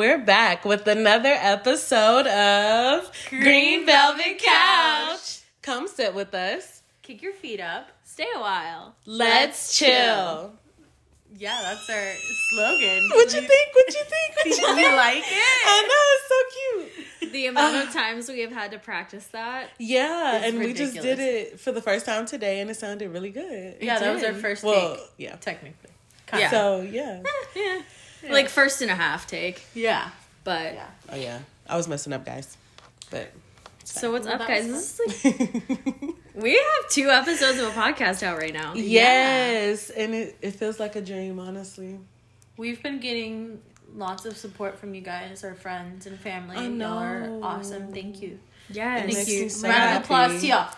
we're back with another episode of Green Velvet Couch. Come sit with us. Kick your feet up. Stay a while. Let's chill. Yeah, that's our slogan. What you think? What you think? What you You think? like it? I know it's so cute. The amount of uh, times we have had to practice that. Yeah, and we just did it for the first time today, and it sounded really good. Yeah, that was our first Well, take, yeah. technically. Yeah. So yeah. Yeah. Like first and a half take. Yeah. But Yeah. Oh yeah. I was messing up, guys. But so what's Well, up, guys? This is like we have two episodes of a podcast out right now. yes, and it, it feels like a dream, honestly. We've been getting lots of support from you guys, our friends and family. I Y'all are awesome. Thank you. Yes. makes Thank you. so Round of applause to y'all.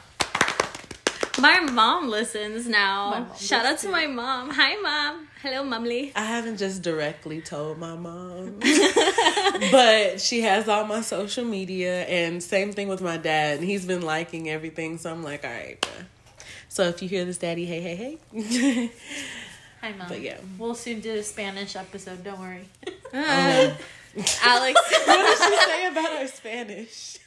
My mom listens now. Mom Shout out to too. my mom. Hi, mom. Hello, mumly. I haven't just directly told my mom, but she has all my social media, and same thing with my dad. And he's been liking everything, so I'm like, all right. So if you hear this, daddy, hey, hey, hey. Hi, mom. But yeah. We'll soon do a Spanish episode. Don't worry. Uh, Alex. what did she say about our Spanish?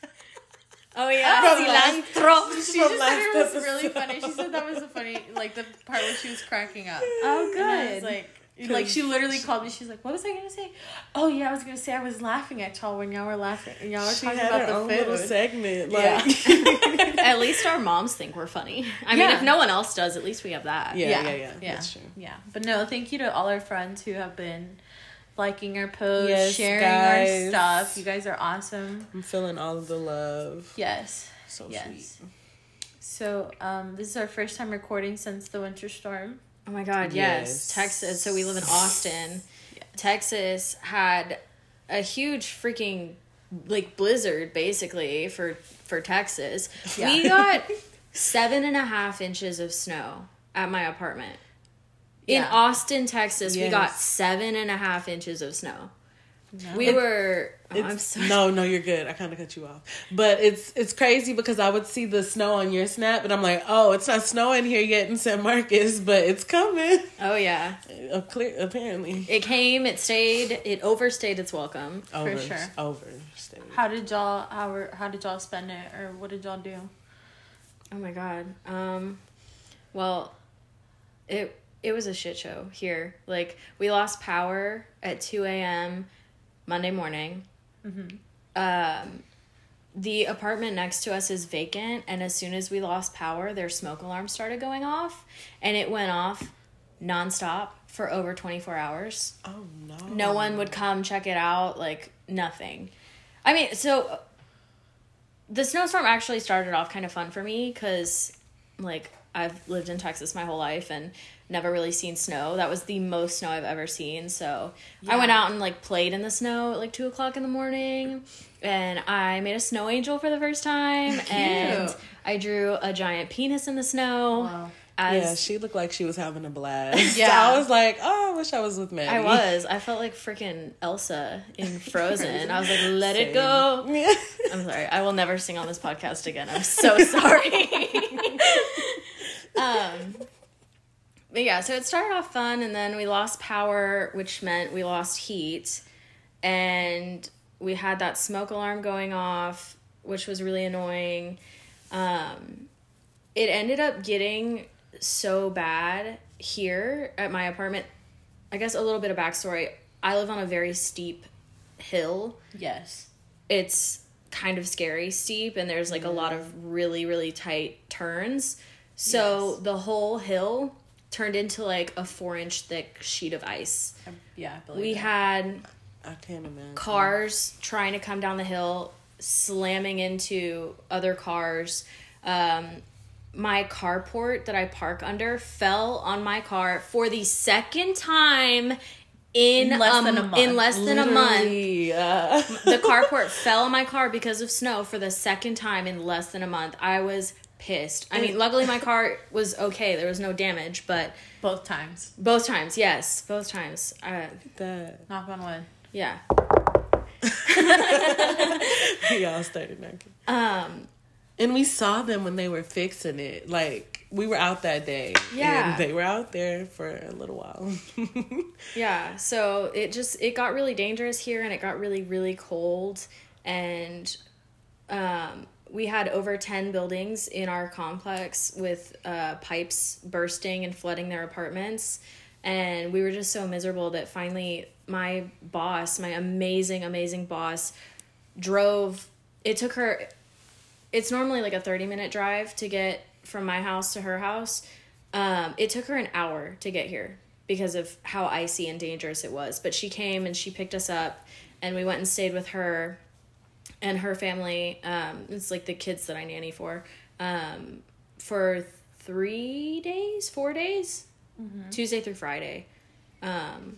Oh yeah, From last- cilantro. She From just last said it was episode. really funny. She said that was the funny, like the part where she was cracking up. Oh And I was good. like, like she literally called me. She's like, "What was I gonna say? Oh yeah, I was gonna say I was laughing at y'all when y'all were laughing. And y'all were She talking had about her own the little food." segment. Yeah. Like, At least our moms think we're funny. I mean, Yeah. if no one else does, at least we have that. Yeah. yeah, yeah, yeah, that's true. Yeah, but no, thank you to all our friends who have been liking our posts, Yes, sharing guys. our stuff. You guys are awesome. I'm feeling all of the love. Yes, So yes. sweet. So, um, this is our first time recording since the winter storm. Oh my god, yes. Yes. Texas. So we live in Austin. Texas had a huge freaking like blizzard basically for for Texas. Yeah. We got seven and a half inches of snow at my apartment. In Yeah. Austin, Texas, we got seven and a half inches of snow. No. We were oh, I'm It's, sorry. no, no, you're good. I kind of cut you off, but it's it's crazy because I would see the snow on your snap, and I'm like, oh, it's not snowing here yet in San Marcos, but it's coming. Oh yeah. Uh, clear, apparently, It came, it stayed, it overstayed its welcome. over, sure. overstayed. How did y'all how were, how did y'all spend it or what did y'all do? Oh my god. Um well it it was a shit show here. Like we lost power at 2 a.m. Monday morning. Um the apartment next to us is vacant and as soon as we lost power their smoke alarm started going off and it went off nonstop for over 24 hours Oh no, no one would come check it out like nothing i mean so the snowstorm actually started off kind of fun for me because like i've lived in texas my whole life and never really seen snow that was the most snow i've ever seen so i went out and like played in the snow at like two o'clock in the morning and i made a snow angel for the first time and i drew a giant penis in the snow Wow. as Yeah, she looked like she was having a blast. Yeah. I was like, oh, I wish I was with Maddie. I was. I felt like freaking Elsa in Frozen. I was like, let Same. it go. I'm sorry. I will never sing on this podcast again. I'm so sorry. um, but yeah, so it started off fun, and then we lost power, which meant we lost heat, and we had that smoke alarm going off, which was really annoying. Um, it ended up getting so bad here at my apartment. I guess a little bit of backstory. I live on a very steep hill Yes. it's kind of scary steep and there's like a lot of really really tight turns so Yes. the whole hill turned into like a four inch thick sheet of ice I, yeah, I believe we that. had I can't imagine. cars trying to come down the hill slamming into other cars um, my carport that i park under fell on my car for the second time in, In less um, than a month. in less than a month uh, the carport fell on my car because of snow for the second time in less than a month. I was pissed. I mean, luckily my car was okay. There was no damage, but both times. both times, yes, both times. Uh, that Knock on wood. yeah. y'all started knocking. Um, And we saw them when they were fixing it. Like we were out that day. Yeah. And they were out there for a little while. Yeah, so it just it got really dangerous here and it got really really cold and um we had over 10 buildings in our complex with uh, pipes bursting and flooding their apartments. And we were just so miserable that finally my boss my amazing amazing boss drove it took her it's normally like a 30 minute drive to get from my house to her house. Um, it took her an hour to get here because of how icy and dangerous it was but she came and she picked us up and we went and stayed with her and her family um, it's like the kids that i nanny for um, for three days four days tuesday through friday um,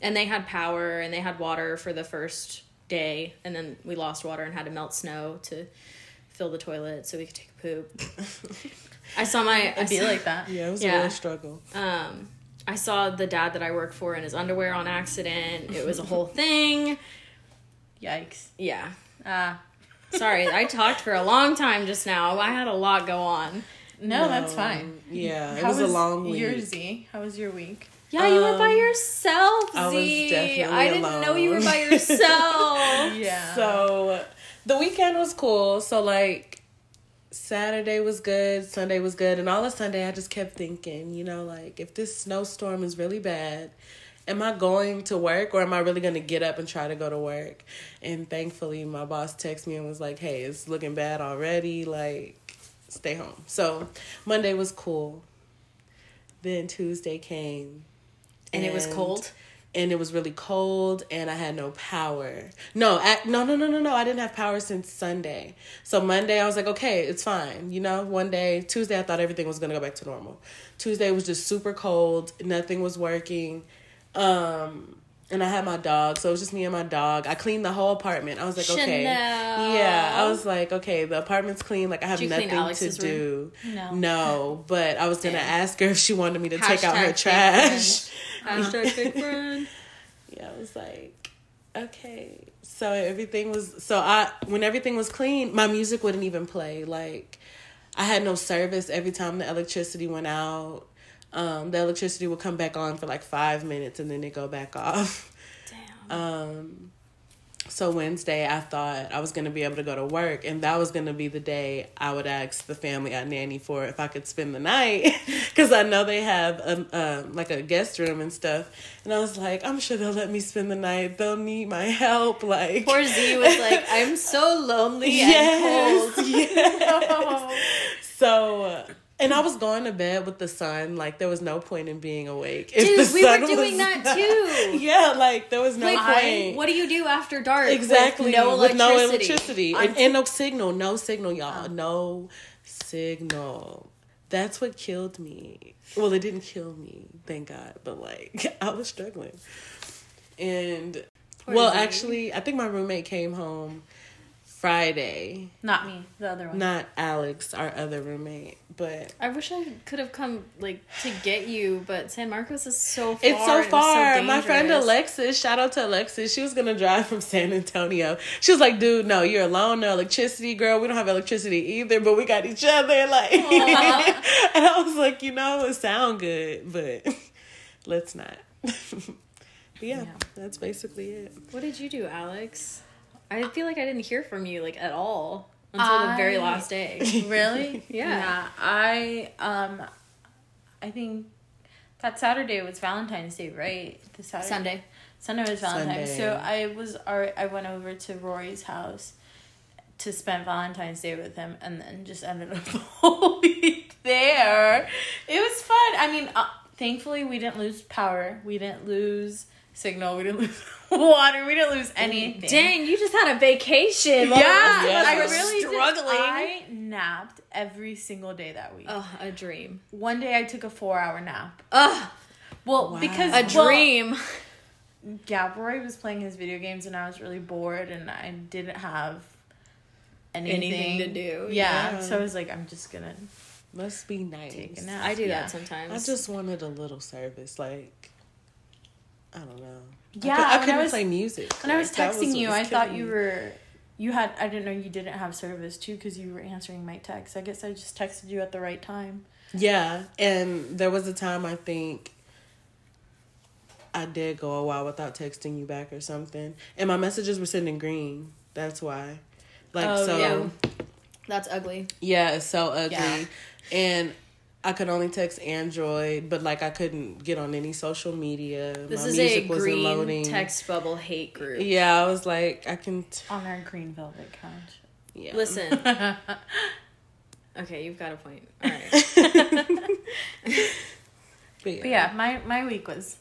and they had power and they had water for the first day and then we lost water and had to melt snow to fill the toilet so we could take a poop i saw my I It'd be saw- like that. yeah, it was Yeah. a real struggle. um i saw the dad that i work for in his underwear on accident it was a whole thing Yikes. yeah Ah. sorry i talked for a long time just now i had a lot go on No, that's fine. Yeah, it How was, a long week. Your Z. How was your week? yeah you were by Um, yourself Z. I was definitely I didn't know you were by yourself Yeah. So the weekend was cool. So like Saturday was good, Sunday was good, and all of Sunday I just kept thinking, you know, like if this snowstorm is really bad, am I going to work or am I really going to get up and try to go to work? And thankfully my boss texted me and was like, "Hey, it's looking bad already, like stay home." So Monday was cool. Then Tuesday came and it was cold and it was really cold and I had no power. No, at, no, no, no, no, no. I didn't have power since Sunday. So Monday I was like, okay, it's fine. You know, one day, Tuesday I thought everything was gonna go back to normal. Tuesday was just super cold. Nothing was working. Um, and I had my dog, so it was just me and my dog. I cleaned the whole apartment. I was like, okay, yeah. I was like, okay, the apartment's clean. Like I have Did you clean nothing to do. No. No, but I was gonna Damn. ask her if she wanted me to take out her trash. Hashtag. Yeah, I was like, okay. So everything was so I when everything was clean, my music wouldn't even play. Like I had no service every time the electricity went out. Um, the electricity would come back on for like five minutes and then it go back off. Damn. Um, so Wednesday, I thought I was gonna be able to go to work, and that was gonna be the day I would ask the family I nanny for if I could spend the night, because I know they have um, um like a guest room and stuff. And I was like, I'm sure they'll let me spend the night. They'll need my help. Like Poor Z was like, I'm so lonely yes, and cold. yes. So. And I was going to bed with the sun. Like there was no point in being awake. If Dude, the we were doing that too. yeah, like there was no Like, point. what do you do after dark? with Exactly. no With electricity. no electricity. And, and no signal. No signal, y'all. Oh. No signal. That's what killed me. Well, it didn't kill me, thank God. But like I was struggling. And Poor well, actually, I think my roommate came home Friday. Not me. The other one. Not Alex, our other roommate, but I wish I could have come like to get you, but San Marcos is so far. It's so and it was far. My friend. Alexis, shout out to Alexis. She was gonna drive from San Antonio. She was like, "Dude, no, you're alone. No electricity, girl. We don't have electricity either, but we got each other." Like, and I was like, you know, it sound good, but let's not. But yeah, Yeah. that's basically it. What did you do, Alex? I feel like I didn't hear from you like at all until the very last day. Really? Yeah. Yeah. I um, I think that Saturday was Valentine's Day, right? The Saturday. Sunday. Sunday was Valentine's. Sunday. So I was alre- I went over to Rory's house to spend Valentine's Day with him, and then just ended up the whole week there. It was fun. I mean, uh, thankfully we didn't lose power. We didn't lose signal. We didn't lose water. We didn't lose anything. Dang, you just had a vacation. Yeah, while the rest of us I were really did. struggling. I napped every single day that week. Oh, a dream. One day I took a four hour nap. Ugh, Well, Wow. because a well, dream. yeah, Rory was playing his video games and I was really bored and I didn't have anything, Anything to do, Yeah, yeah. so I was like, I'm just gonna Must be nice. take a nap. I do yeah. that sometimes. I just wanted a little service, like I don't know. Yeah, I, could, I couldn't was- play music. When I was texting what you, was I thought you were You had I didn't know you didn't have service too because you were answering my text. I guess I just texted you at the right time. Yeah, and there was a time I think I did go a while without texting you back or something, and my messages were sitting in green. That's why. Like Oh, so, yeah. That's ugly. Yeah, it's so ugly, Yeah. and I could only text Android, but like I couldn't get on any social media. This my is music a green loading. text bubble hate group. Yeah, I was like, I can. T- On our green velvet couch. yeah. Listen. okay, you've got a point. All right. But yeah. But yeah, my my week was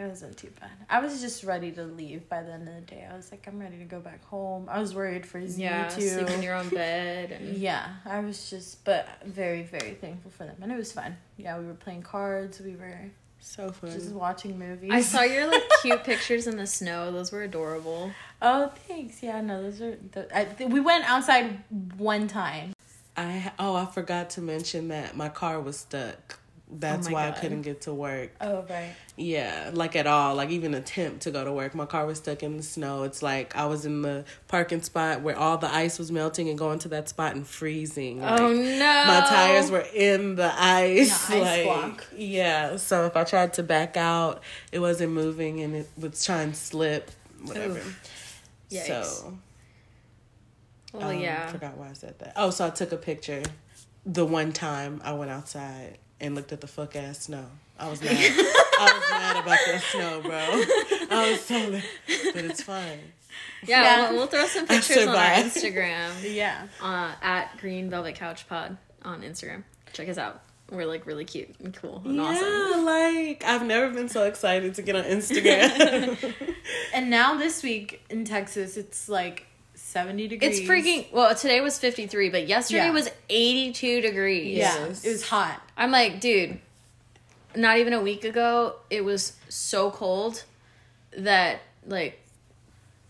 it wasn't too bad. I was just ready to leave by the end of the day. I was like, I'm ready to go back home. I was worried for Z too. Yeah, too. sleep in your own bed. And... Yeah, I was just, but very, very thankful for them, and it was fun. Yeah, we were playing cards. We were so fun. just watching movies. I saw your like cute pictures in the snow. Those were adorable. Oh, thanks. Yeah, no, those are. The, I, we went outside one time. I oh I forgot to mention that my car was stuck. That's Oh why God. I couldn't get to work. Oh, right. Yeah, like at all, like even attempt to go to work. My car was stuck in the snow. It's like I was in the parking spot where all the ice was melting and going to that spot and freezing. Like, oh no! My tires were in the ice. The ice like, block. Yeah, so if I tried to back out, it wasn't moving and it was trying to slip. Whatever. Oof. Yikes. So Well, um, yeah. I forgot why I said that. Oh, so I took a picture the one time I went outside and looked at the fuck ass snow. I was mad. I was mad about that snow, bro. I was so mad. But it's fine. Yeah, Yeah. We'll, we'll throw some pictures on our. Instagram Yeah. uh, at Green Velvet Couch Pod on Instagram. Check us out. We're like really cute and cool and yeah, awesome. like I've never been so excited to get on Instagram. And now this week in Texas, it's like seventy degrees. It's freaking. Well, today was 53, but yesterday Yeah. was 82 degrees. Yeah, Yes. it was hot. I'm like, dude, not even a week ago, it was so cold that like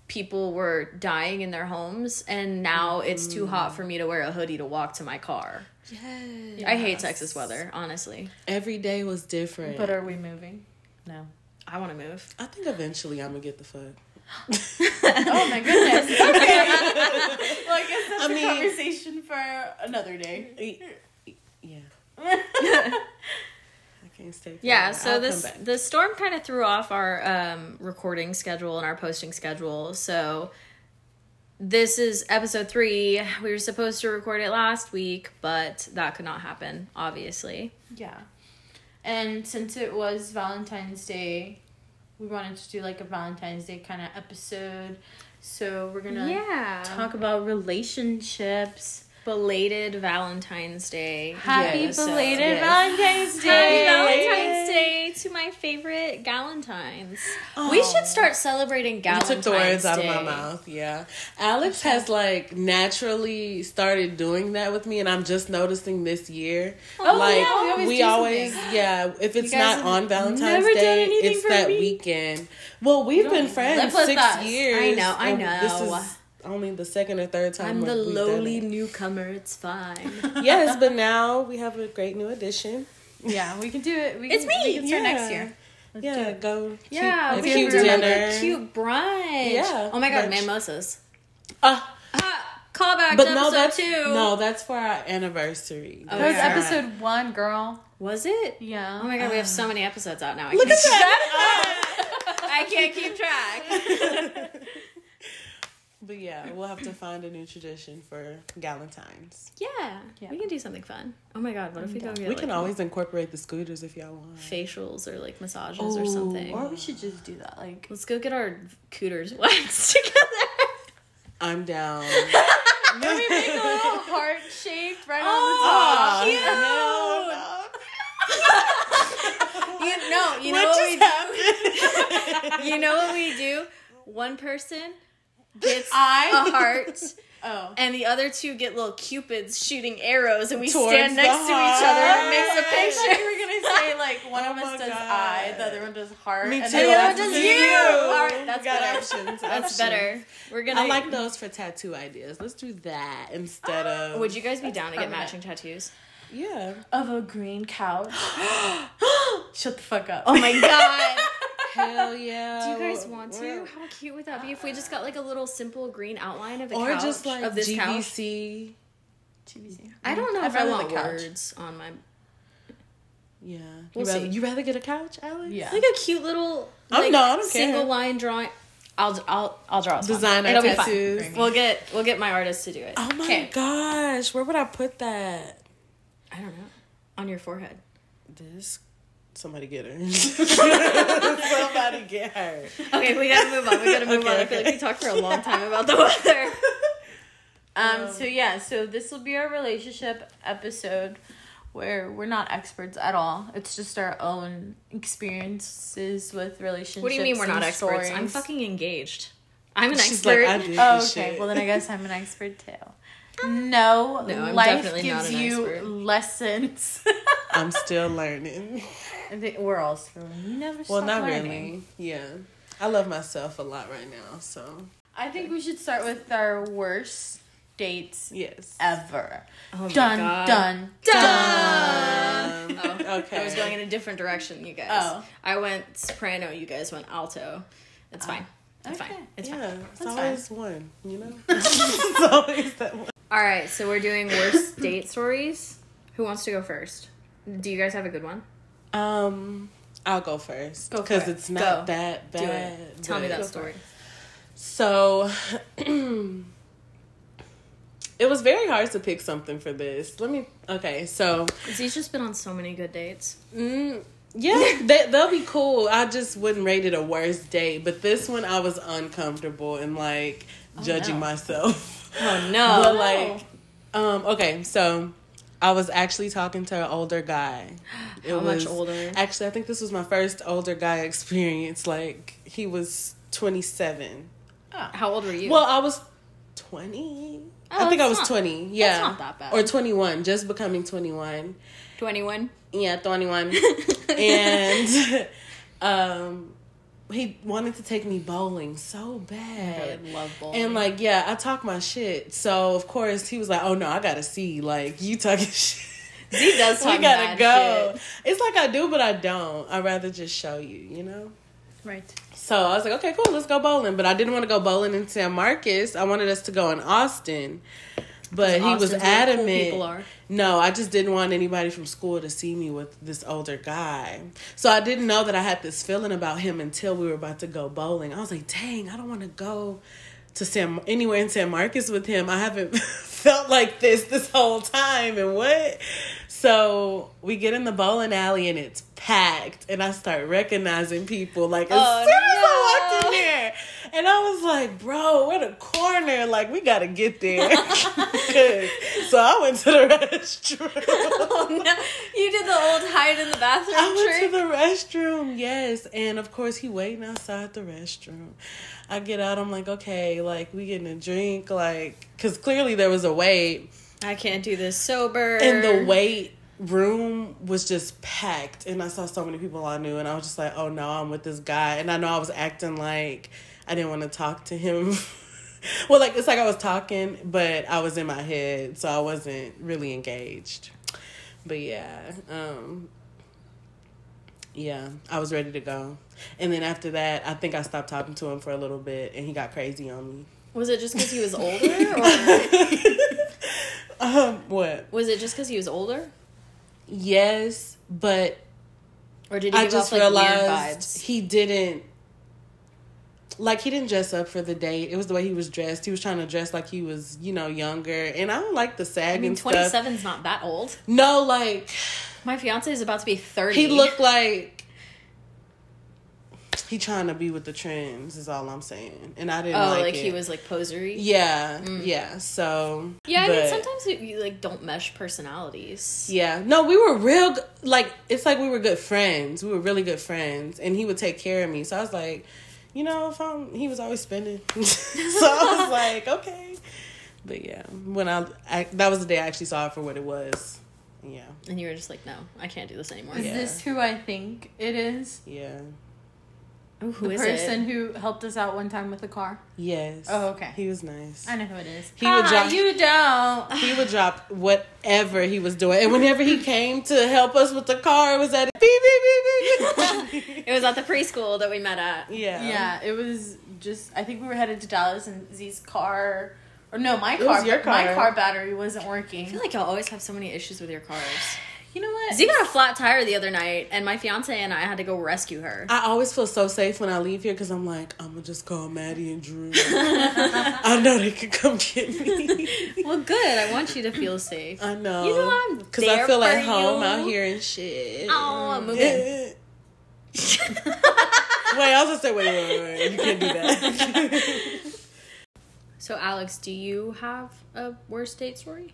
people were dying in their homes, and now it's too hot for me to wear a hoodie to walk to my car. yes. I hate Texas weather, honestly. Every day was different. But are we moving? No. I want to move. I think eventually I'm gonna get the fuck. Oh my goodness. Okay. well, I guess that's I a mean- conversation for another day. Yeah. I can't stay. Yeah, that. so I'll this the storm kind of threw off our um, recording schedule and our posting schedule. So this is episode three. We were supposed to record it last week, but that could not happen, obviously. Yeah. And since it was Valentine's Day, we wanted to do like a Valentine's Day kind of episode. So we're gonna Yeah. talk about relationships. Belated Valentine's Day. Happy Yes. belated Yes. Valentine's Day. Happy Valentine's Day to my favorite Galentines. We oh. should start celebrating You Galentine's took the words out of my mouth. Yeah, Alex has like naturally started doing that with me, and I'm just noticing this year. Oh, like yeah, we always do always, yeah. If it's not on Valentine's Day, it's that me. weekend. Well, we've don't been friends live six us. years. I know, I and This know. is only the second or third time. I'm the we've lowly it. newcomer. It's fine. yes, but now we have a great new addition. Yeah, we can do it. We It's can, me. We can start Yeah. next year. Let's Yeah, go. Yeah, cute, we a can cute do like a cute brunch. Yeah, Oh my god, brunch. mimosas. Ah, Ah, callback but to no, episode that's two. no, that's for our anniversary. Oh, That was yeah. episode one, girl. Was it? Yeah. Oh my god, we have so many episodes out now. I Look can't, at that. I can't keep track. But yeah, we'll have to find a new tradition for Galentine's. Yeah, Yeah. we can do something fun. Oh my god, what if we go get We like can always incorporate the scooters if y'all want. facials or like massages Oh, or something? Or we should just do that. Like, Let's go get our cooters waxed together. I'm down. Can we make a little heart shaped right Oh, on the oh, top? Ah, cute. You know, you know What what, we just do. you know what we do. One person gets I- a heart, Oh. and the other two get little cupids shooting arrows, and we Towards stand the next to each other and it makes a I thought picture. you were gonna say like one Oh of us does God. eye, the other one does heart. Me and too. then the other one does one you. All right, We that's got better. options. That's options. better. We're gonna. I like those for tattoo ideas. Let's do that instead ah, of. Would you guys be down to get matching tattoos? Yeah. of a green couch. Shut the fuck up. Oh my god! Hell yeah. Do you guys want to? Well, How cute would that be if we just got like a little simple green outline of the Or couch just like of this couch? GVC. I don't know I'd if I want the couch. words on my Yeah. We'll you, rather, see. you rather get a couch, Alex? Yeah. like a cute little I'm- like, no, I don't care. single line drawing. I'll I'll I'll draw a song. Designer It'll be tattoos. fine. We'll get we'll get my artist to do it. Oh my Okay. gosh. Where would I put that? I don't know. On your forehead. This. Somebody get her. Somebody get her. Okay, we gotta move on. We gotta move Okay, on. I feel like we talked for a long time about the weather. Um, so yeah, so this will be our relationship episode where we're not experts at all. It's just our own experiences with relationships. What do you mean we're not and experts? I'm fucking engaged. I'm an She's expert. like, I did Oh, okay. shit. Well, then I guess I'm an expert too. No, No, I'm life definitely not gives an you expert. lessons. I'm still learning. I think we're all still. You never Well, stop not learning. really. Yeah. I love myself a lot right now, so I think we should start with our worst dates yes. ever. oh my Dun, God. dun Dun. Um, Oh, okay. I was going in a different direction, you guys. Oh. I went soprano, you guys went alto. It's fine. It's okay. fine. It's yeah, fine. it's That's always one, you know? it's always that one. All right, so we're doing worst date stories. Who wants to go first? Do you guys have a good one? Um, I'll go first Go for because it. it's not Go. that Do bad. it. Tell me but- that story. So, it was very hard to pick something for this. Let me. Okay, so Z's just been on so many good dates. Mm, yeah, they, they'll be cool. I just wouldn't rate it a worst date, but this one I was uncomfortable and like judging no. myself. Oh no! but like, um, okay, so I was actually talking to an older guy. It How much was- older? Actually, I think this was my first older guy experience. Like he was twenty seven. Oh. How old were you? Well, I was twenty. Oh, I think I was not- twenty. Yeah, not that bad. Or twenty one, just becoming twenty one. twenty-one. Yeah, 21. and um he wanted to take me bowling so bad. I love bowling. And like, yeah, I talk my shit. So of course he was like, "Oh no, I gotta see. Like you talking shit. Z does talk we gotta go." shit. It's like I do, but I don't. I would rather just show you. You know. Right. So I was like, okay, cool, let's go bowling. But I didn't want to go bowling in San Marcos. I wanted us to go in Austin. But he was Austin's where the cool adamant. No, I just didn't want anybody from school to see me with this older guy. So I didn't know that I had this feeling about him until we were about to go bowling. I was like, dang, I don't want to go to San anywhere in San Marcos with him. I haven't felt like this this whole time. And what? So we get in the bowling alley and it's packed, and I start recognizing people like as Oh, soon as I walked no. in there. And I was like, bro, we're the corner. Like, we gotta get there. so I went to the restroom. Oh no! You did the old hide in the bathroom I went trick. to the restroom, yes. And of course, he waiting outside the restroom. I get out, I'm like, okay, like, we getting a drink, like, because clearly there was a wait. I can't do this sober. And the wait room was just packed. And I saw so many people I knew, and I was just like, oh no, I'm with this guy. And I know I was acting like I didn't want to talk to him. well, like, it's like I was talking, but I was in my head, so I wasn't really engaged. But yeah, um, yeah, I was ready to go. And then after that, I think I stopped talking to him for a little bit, and he got crazy on me. Was it just because he was older, or Um, what? was it just because he was older, Yes, but or did he I just off like realized he didn't like he didn't dress up for the date. It was the way he was dressed. He was trying to dress like he was, you know, younger. And I don't like the sag I mean, twenty seven's not that old. No, like My fiance is about to be thirty. he looked like he trying to be with the trends. Is all I'm saying. And I didn't Oh, like, like, it. he was like posery. Yeah, mm. yeah. So Yeah, I mean, sometimes you, you like don't mesh personalities. Yeah. No, we were real like it's like we were good friends. We were really good friends and he would take care of me. So I was like, you know, if I'm he was always spending. so I was like, okay. But yeah, when I, I that was the day I actually saw it for what it was. Yeah. And you were just like, no, I can't do this anymore. Is Yeah. this who I think it is? Yeah. Oh, who the is person it? who helped us out one time with the car. Yes. Oh, okay. He was nice. I know who it is. He would Ah, drop- You don't. He would drop whatever he was doing, and whenever he came to help us with the car, it was at beep beep beep beep. It was at the preschool that we met at. yeah. Yeah, it was just. I think we were headed to Dallas, and Z's car, or no, my was car, your my car. car battery wasn't working. I feel like y'all always have so many issues with your cars. You know what? Z got a flat tire the other night, and my fiance and I had to go rescue her. I always feel so safe when I leave here because I'm like, I'm gonna just call Maddie and Drew. I know they could come get me. Well, good. I want you to feel safe. I know. You know I'm Because I feel at for home you. out here and shit. Oh, I'm moving. wait, I was gonna say, wait, wait, wait, wait. You can't do that. So, Alex, do you have a worst date story?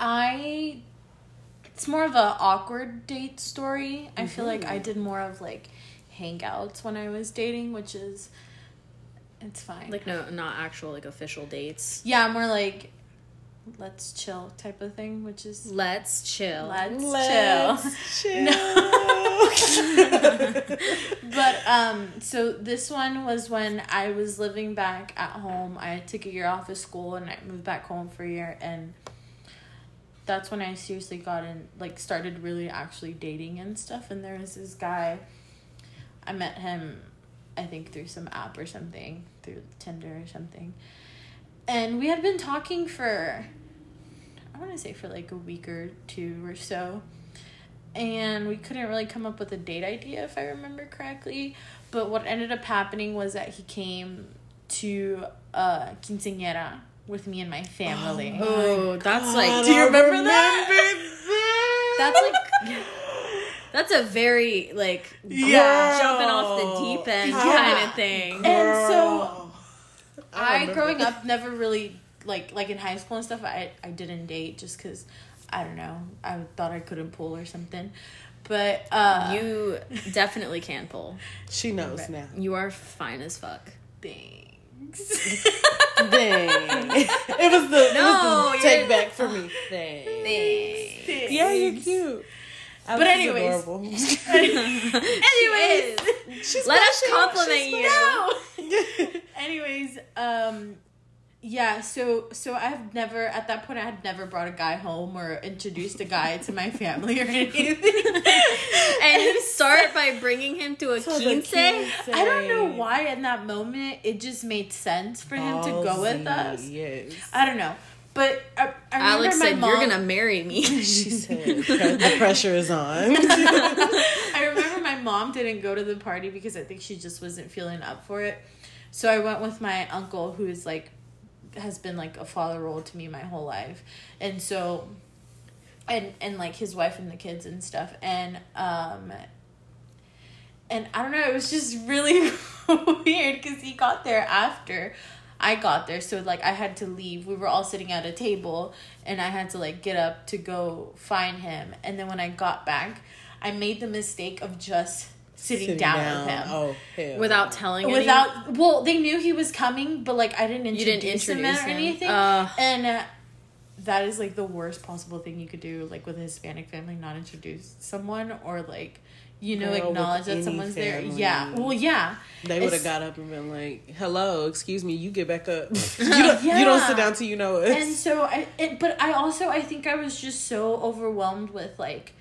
I it's more of a awkward date story. I feel like Mm-hmm. I did more of like hangouts when I was dating, which is it's fine. Like, no, not actual like official dates. yeah, more like let's chill type of thing, which is Let's chill. let's, Let's chill. chill. But um so this one was when I was living back at home. I took a year off of school and I moved back home for a year and that's when I seriously got in like started really actually dating and stuff and there was this guy I met him I think through some app or something, through Tinder or something. And we had been talking for I want to say for like a week or two or so and we couldn't really come up with a date idea if I remember correctly. But what ended up happening was that he came to uh quinceañera with me and my family. Oh, that's like. Do you I remember that? That's like. That's a very like Yeah. jumping off the deep end Yeah. kind of thing. And so Girl. I, growing up never really like like in high school and stuff I I didn't date just cuz I don't know. I thought I couldn't pull or something. But uh you definitely can pull. She knows now. You are fine as fuck. Thanks. Dang. it was the, No, it was the take back for me. Dang. Yeah, you're cute. But anyways. adorable. Anyways, She's Let us compliment She's you. blushing. Anyways, um yeah, so so I've never at that point I had never brought a guy home or introduced a guy to my family or anything. And you start by bringing him to a To the quince. quince. I don't know why in that moment it just made sense for him to go with us. Yes. I don't know. But I, I Alex said, mom, "You're gonna marry me." She said the pressure is on. I remember my mom didn't go to the party because I think she just wasn't feeling up for it. So I went with my uncle who is like has been like a father role to me my whole life. And so and and like his wife and the kids and stuff and um and I don't know, it was just really weird cuz he got there after I got there. So like I had to leave. We were all sitting at a table and I had to like get up to go find him. And then when I got back, I made the mistake of just sitting, down, with him. Oh hell. Without telling anyone? Without well, they knew he was coming, but like I didn't you introduce, didn't introduce him or anything. Uh, and uh, that is like the worst possible thing you could do, like with a Hispanic family, not introduce someone or like you know Girl, acknowledge that any someone's there. Yeah, well, yeah. They would have got up and been like, "Hello, excuse me, you get back up. you don't. You don't sit down till you know us." and so I, it, but I also I think I was just so overwhelmed with like,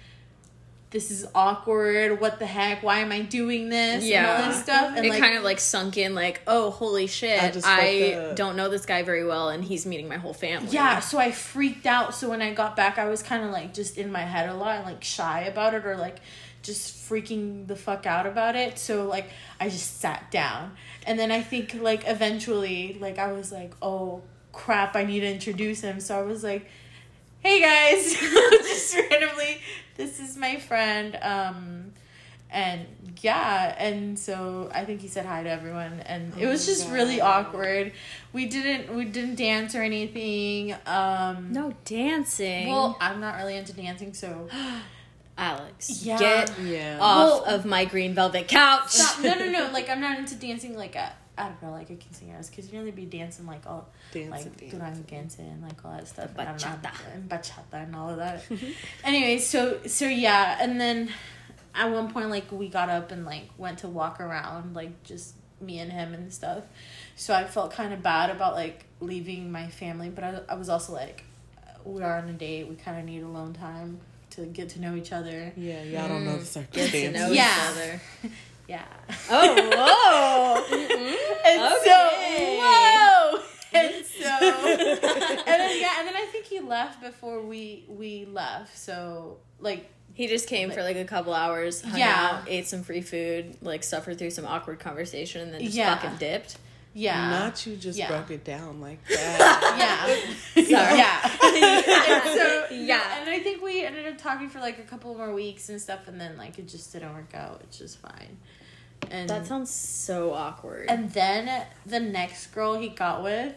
this is awkward. What the heck? Why am I doing this? and all Yeah. this stuff. And it like, kind of like sunk in, like, oh, holy shit! I I, just fucked don't know this guy very well, and he's meeting my whole family. yeah. So I freaked out. So when I got back, I was kind of like just in my head a lot, and like shy about it, or like just freaking the fuck out about it. So like I just sat down, and then I think like eventually, like I was like, oh crap, I need to introduce him. So I was like, hey guys, just randomly, this is my friend. Um, and yeah, and so I think he said hi to everyone, and it Oh was my just really awkward. We didn't we didn't dance or anything. Um, No dancing. well, I'm not really into dancing, so Alex, Yeah. get yeah. off Well- of my green velvet couch. Stop. no, no, no. Like I'm not into dancing. Like a, I don't know, like a quinceañeras, because you know they'd be dancing like all Dancing, like dancing. and like all that stuff. and I'm not- Bachata. and bachata and all of that. anyway, so so yeah, and then at one point like we got up and like went to walk around like just me and him and stuff. So I felt kind of bad about like leaving my family, but I I was also like we are on a date. We kind of need alone time to get to know each other. Yeah, y'all don't know the mm. Get to circumstances. know Yeah. each other. Yeah. Oh, whoa. And Okay. so, whoa. And so, and then yeah, and then I think he left before we we left. So like, He just came for like a couple hours, hung Yeah. out, ate some free food, like suffered through some awkward conversation, and then just Yeah. fucking dipped. yeah, Not you just Yeah. broke it down like that. yeah, Sorry. yeah. and so Yeah. and I think we ended up talking for like a couple more weeks and stuff, and then like it just didn't work out. It's just fine. And That sounds so awkward. and then the next girl he got with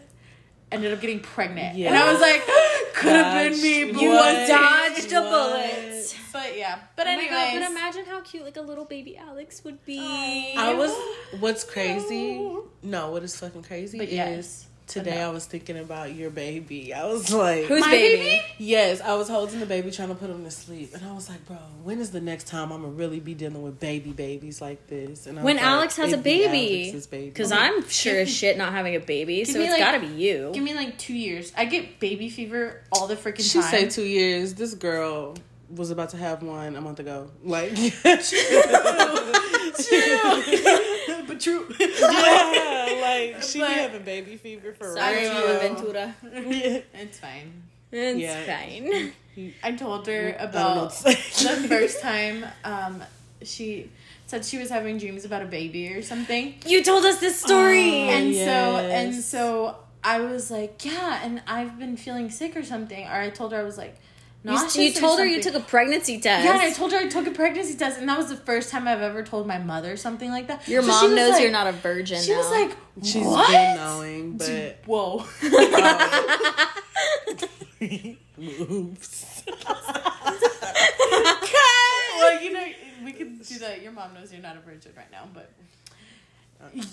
ended up getting pregnant, Yeah. and I was like, could have been me. but you What? dodged a What? bullet. But yeah, but Oh my anyways, but imagine how cute like a little baby Alex would be. I was. What's crazy? No, what is fucking crazy But is yes. Today no. I was thinking about your baby. I was like, Who's My baby? baby? Yes, I was holding the baby, trying to put him to sleep, and I was like, "Bro, when is the next time I'm gonna really be dealing with baby babies like this?" And I When like, Alex has a "It'd be baby. Alex's baby." Because I'm sure as shit not having a baby, so me, it's like- gotta be you. Give me like two years. I get baby fever all the freaking time. She time. said two years. This girl was about to have one a month ago. Like, but true. yeah, like she But- be having baby fever for Sorry, real. Mama Ventura. it's fine. It's Yeah. fine. I told her I don't know about what to say. the first time um, she said she was having dreams about a baby or something. You told us this story. Oh, and so and so I was like, yeah, and I've been feeling sick or something. Or I told her I was like, you, nauseous you or told her you took a pregnancy test. Yeah, and I told her I took a pregnancy test, and that was the first time I've ever told my mother something like that. Your So mom knows like- you're not a virgin. She now. was like, She's what? been knowing, but Whoa. moves. well, you know, we can do that. Your mom knows you're not a virgin right now, but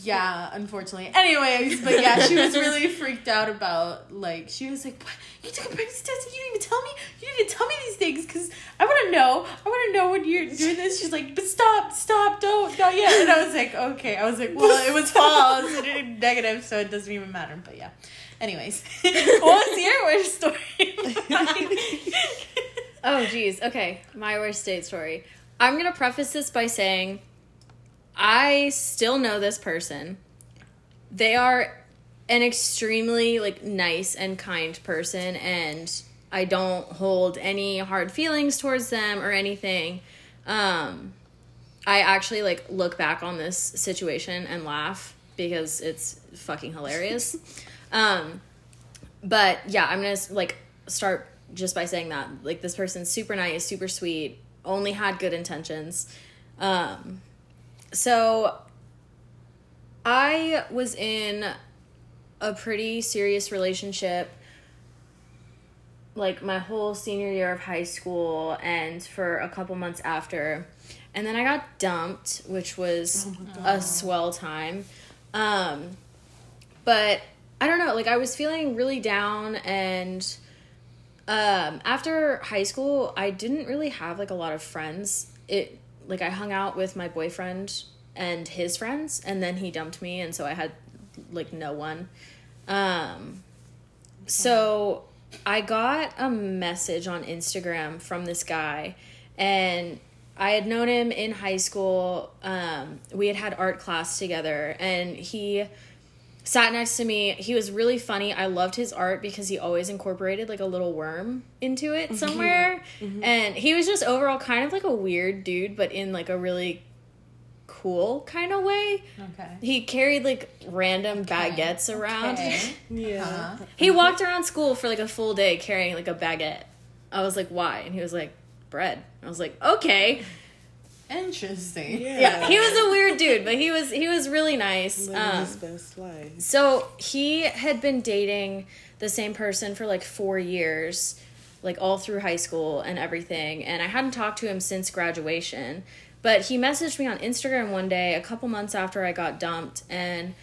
yeah, unfortunately. Anyways, but yeah, she was really freaked out about like she was like, "What? You took a pregnancy test and you didn't even tell me? You didn't tell me these things because I want to know. I want to know when you're doing this." She's like, "But stop, stop, don't, not yet." And I was like, "Okay." I was like, "Well, it was false, negative, so it doesn't even matter." But yeah. Anyways, what's your worst story? Oh, geez. Okay, my worst date story. I'm gonna preface this by saying I still know this person. They are an extremely like nice and kind person, and I don't hold any hard feelings towards them or anything. Um, I actually like look back on this situation and laugh because it's fucking hilarious. um, but yeah, I'm gonna like start just by saying that like this person's super nice, super sweet, only had good intentions. Um, so I was in a pretty serious relationship like my whole senior year of high school and for a couple months after. And then I got dumped, which was a swell time. Um, but I don't know, like I was feeling really down and um after high school I didn't really have like a lot of friends. It like I hung out with my boyfriend and his friends and then he dumped me and so I had like no one. Um so I got a message on Instagram from this guy and I had known him in high school. Um, we had had art class together, and he sat next to me. He was really funny. I loved his art because he always incorporated like a little worm into it somewhere. And he was just overall kind of like a weird dude, but in like a really cool kind of way. okay. He carried like random baguettes around. Okay. Yeah. Uh-huh. He walked around school for like a full day carrying like a baguette. I was like, why? And he was like, bread. I was like, okay. Interesting. Yeah. Yeah, he was a weird dude, but he was he was really nice. Living Um, his best life. so he had been dating the same person for like four years, like all through high school and everything. And I hadn't talked to him since graduation. But he messaged me on Instagram one day, a couple months after I got dumped, and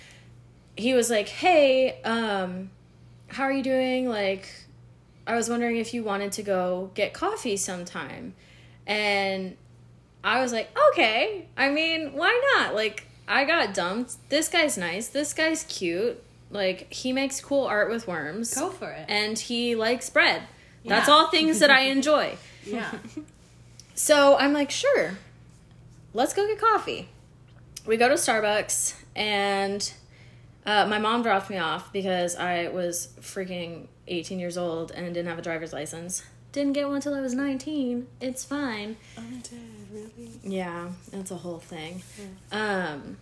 he was like, Hey, um, how are you doing? Like, I was wondering if you wanted to go get coffee sometime. And I was like, okay. I mean, why not? Like, I got dumped. This guy's nice. This guy's cute. Like, he makes cool art with worms. Go for it. And he likes bread. That's all things that I enjoy. Yeah. So I'm like, sure, let's go get coffee. We go to Starbucks, and uh, my mom dropped me off because I was freaking 18 years old and didn't have a driver's license. Didn't get one till I was 19. It's fine. I'm dead, really. Yeah, that's a whole thing. Um,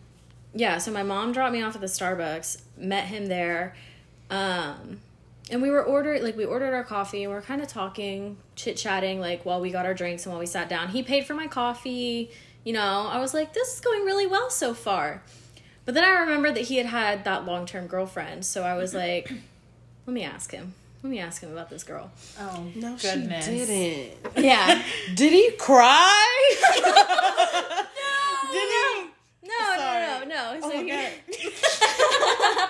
yeah, so my mom dropped me off at the Starbucks, met him there, um, and we were ordered like we ordered our coffee and we are kind of talking, chit chatting like while we got our drinks and while we sat down. He paid for my coffee. You know, I was like, this is going really well so far. But then I remembered that he had had that long term girlfriend, so I was like, let me ask him. Let me ask him about this girl. Oh No, goodness. she didn't. Yeah. Did he cry? Did he? No, Sorry. no, no, no. Oh So my he- god.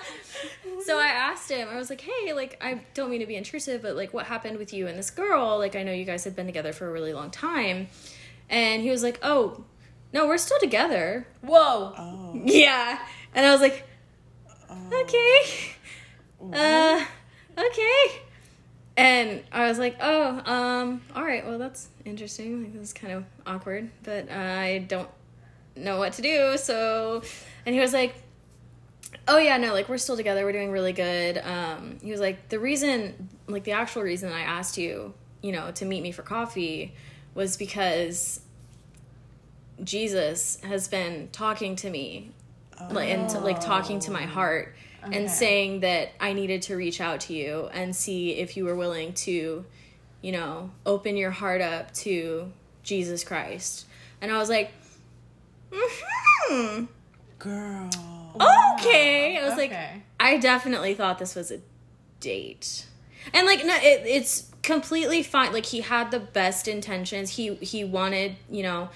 so I asked him, I was like, hey, like, I don't mean to be intrusive, but like, what happened with you and this girl? Like, I know you guys had been together for a really long time. And he was like, oh, no, we're still together. Whoa. Oh. Yeah. And I was like, okay. Uh, okay. And I was like, oh, um, all right, well, that's interesting. Like, this is kind of awkward, but I don't know what to do. So, and he was like, oh, yeah, no, like, we're still together. We're doing really good. Um, he was like, the reason, like, the actual reason I asked you, you know, to meet me for coffee was because Jesus has been talking to me like and like talking to my heart Okay. and saying that I needed to reach out to you and see if you were willing to, you know, open your heart up to Jesus Christ. And I was like, hmm, Girl. okay. I was like, I definitely thought this was a date. And like no it, it's completely fine. Like he had the best intentions. He he wanted, you know,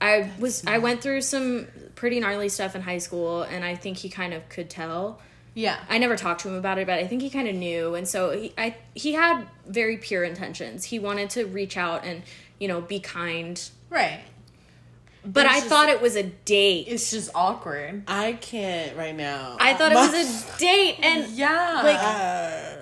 I was I went through some pretty gnarly stuff in high school and I think he kind of could tell. Yeah. I never talked to him about it, but I think he kind of knew, and so he I he had very pure intentions. He wanted to reach out and you know be kind, Right. but It's I just- thought it was a date. It's just awkward. I can't right now. I thought it was a date, and Yeah. Like- Uh,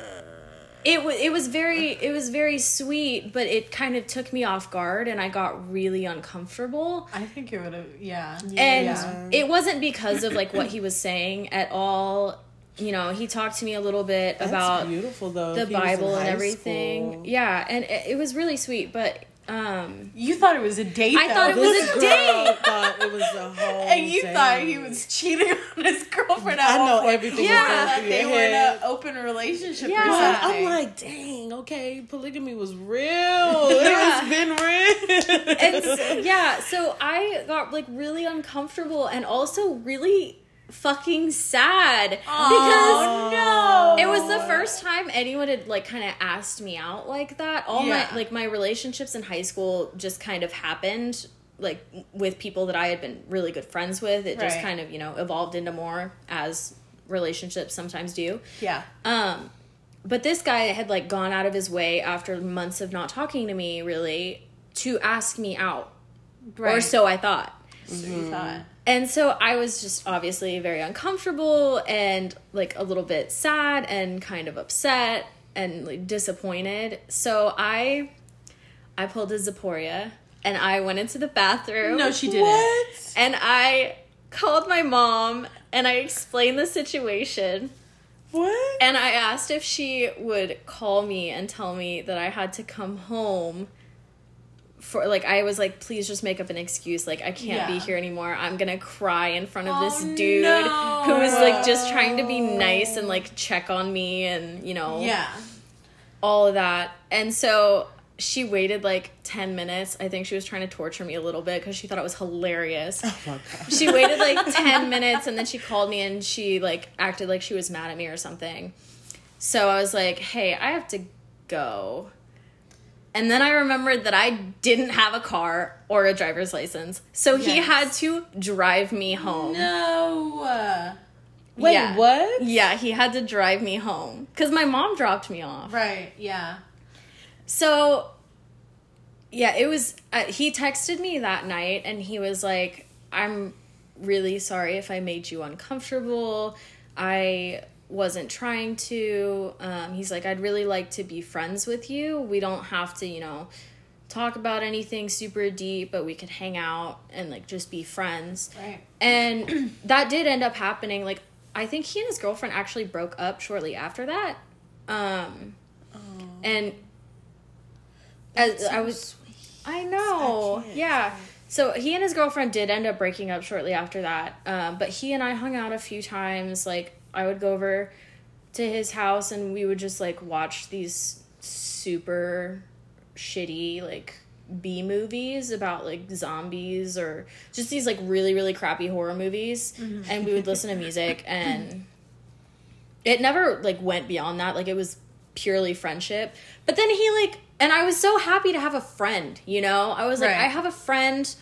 it was it was very it was very sweet, but it kind of took me off guard, and I got really uncomfortable. I think it would have. Yeah. and Yeah. it wasn't because of like what he was saying at all. You know, he talked to me a little bit that's about beautiful though. the he Bible and everything. school. Yeah, and it, it was really sweet, but um You thought it was a date. I thought it though. was a girl date. thought it was a whole. And you date. thought he was cheating on his girlfriend. At I know point. everything You was thought going they your were in head. an open relationship Yeah. or something. I'm like, dang, okay, polygamy was real. It's been real. and so, yeah, so I got like really uncomfortable and also really fucking sad because oh no! it was the first time anyone had like kind of asked me out like that. All Yeah. my like my relationships in high school just kind of happened like with people that I had been really good friends with. It just kind of, you know, evolved into more as relationships sometimes do. Yeah. Um, but this guy had like gone out of his way after months of not talking to me really to ask me out, Right. or so I thought. So you thought. And so I was just obviously very uncomfortable and like a little bit sad and kind of upset and like disappointed. So I I pulled a Zaporia and I went into the bathroom. No, she didn't. what? and I called my mom and I explained the situation. What? And I asked if she would call me and tell me that I had to come home for like I was like please just make up an excuse like I can't be here anymore. I'm going to cry in front of Oh, this dude no. who was like just trying to be nice and like check on me and you know Yeah. all of that. And so she waited like 10 minutes. I think she was trying to torture me a little bit cuz she thought it was hilarious Oh my she waited like 10 minutes and then she called me and she like acted like she was mad at me or something so i was like hey i have to go and then i remembered that i didn't have a car or a driver's license so he had to drive me home No. Wait, Yeah. what? yeah he had to drive me home because my mom dropped me off Right. Yeah. So yeah, it was. Uh, he texted me that night and he was like, I'm really sorry if I made you uncomfortable. I wasn't trying to. Um, he's like, I'd really like to be friends with you. We don't have to, you know, talk about anything super deep, but we could hang out and like just be friends. Right. And that did end up happening. Like, I think he and his girlfriend actually broke up shortly after that. Um, and as I was, I know, I yeah. So he and his girlfriend did end up breaking up shortly after that. Um, but he and I hung out a few times. Like I would go over to his house and we would just like watch these super shitty like B movies about like zombies or just these like really really crappy horror movies. Mm-hmm. And we would listen to music and it never like went beyond that. Like it was purely friendship. But then he like and I was so happy to have a friend you know? I was like Right. I have a friend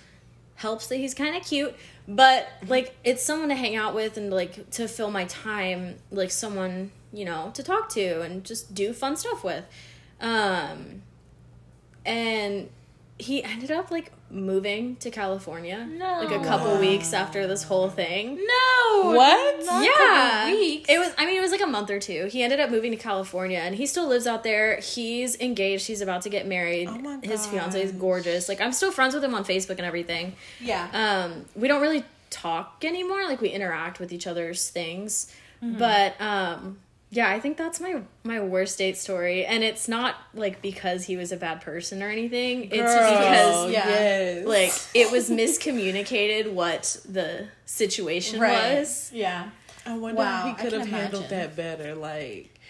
helps that he's kind of cute but like it's someone to hang out with and like to fill my time like someone you know to talk to and just do fun stuff with. Um and he ended up like moving to california No. like a couple Wow. weeks after this whole thing No. What? not yeah couple weeks. it was i mean it was like a month or two he ended up moving to california and he still lives out there he's engaged he's about to get married Oh my his fiance is gorgeous like i'm still friends with him on facebook and everything Yeah. um we don't really talk anymore like we interact with each other's things but um yeah i think that's my my worst date story and it's not like because he was a bad person or anything it's because yeah. yes. like it was miscommunicated what the situation right. was Yeah. I wonder Wow, if he could can have handled imagine. that better. Like,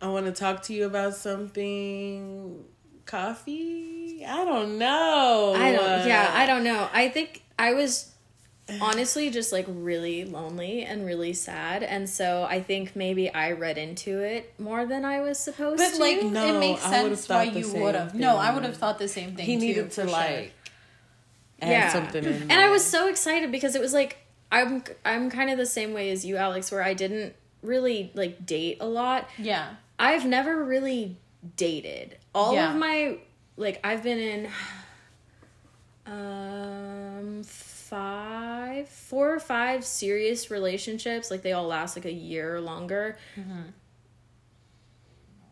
I want to talk to you about something. Coffee? I don't know. i don't yeah i don't know i think i was honestly just like really lonely and really sad and so i think maybe i read into it more than i was supposed But to But like, No, it makes sense why you would have. No, I would have thought the same thing. He too, needed to for sure. like add something in. and I was so excited because it was like I'm I'm kind of the same way as you, Alex, where I didn't really like date a lot. Yeah. I've never really dated. All Yeah. of my like I've been in um five four or five serious relationships like they all last like a year or longer.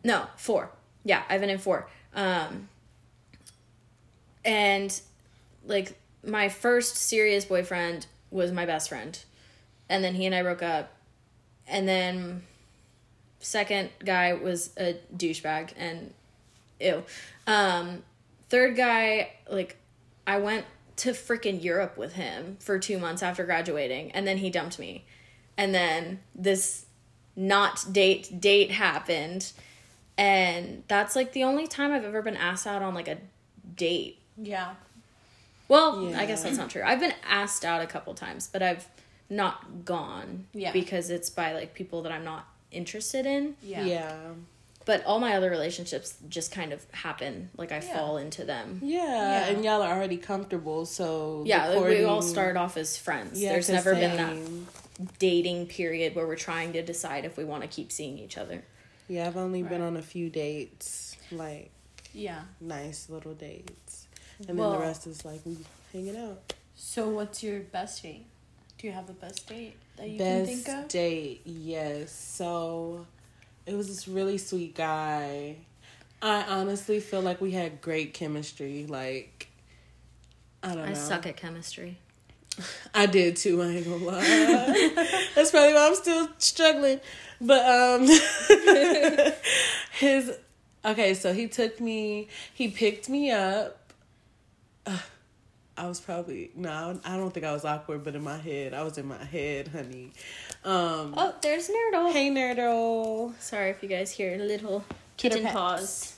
No four. Yeah i've been in four. Um and like my first serious boyfriend was my best friend. And then he and i broke up. And then second guy was a douchebag and ew. Um third guy like i went to freaking europe with him for two months after graduating and then he dumped me and then this not date date happened and that's like the only time i've ever been asked out on like a date Yeah. well i guess that's not true i've been asked out a couple times but i've not gone Yeah. because it's by like people that i'm not interested in Yeah. yeah. But all my other relationships just kind of happen like i Yeah. fall into them yeah, Yeah. and y'all are already comfortable, so the yeah like, we all start off as friends Yeah, there's 'cause never been that dating period where we're trying to decide if we want to keep seeing each other Yeah, I've only been on a few dates, like Yeah. nice little dates, and then the rest is like we hanging out. So, what's your best date? Do you have a best date that you can think Best of? date, yes. So it was this really sweet guy. I honestly feel like we had great chemistry. Like I don't know. i suck at chemistry I did too. I ain't gonna lie. That's probably why I'm still struggling. But um, his okay. So he took me. He picked me up. Ugh, I was probably no. I don't think I was awkward, but in my head, I was in my head, honey. Um, oh there's nerdle hey nerdle. sorry if you guys hear a little kitten paws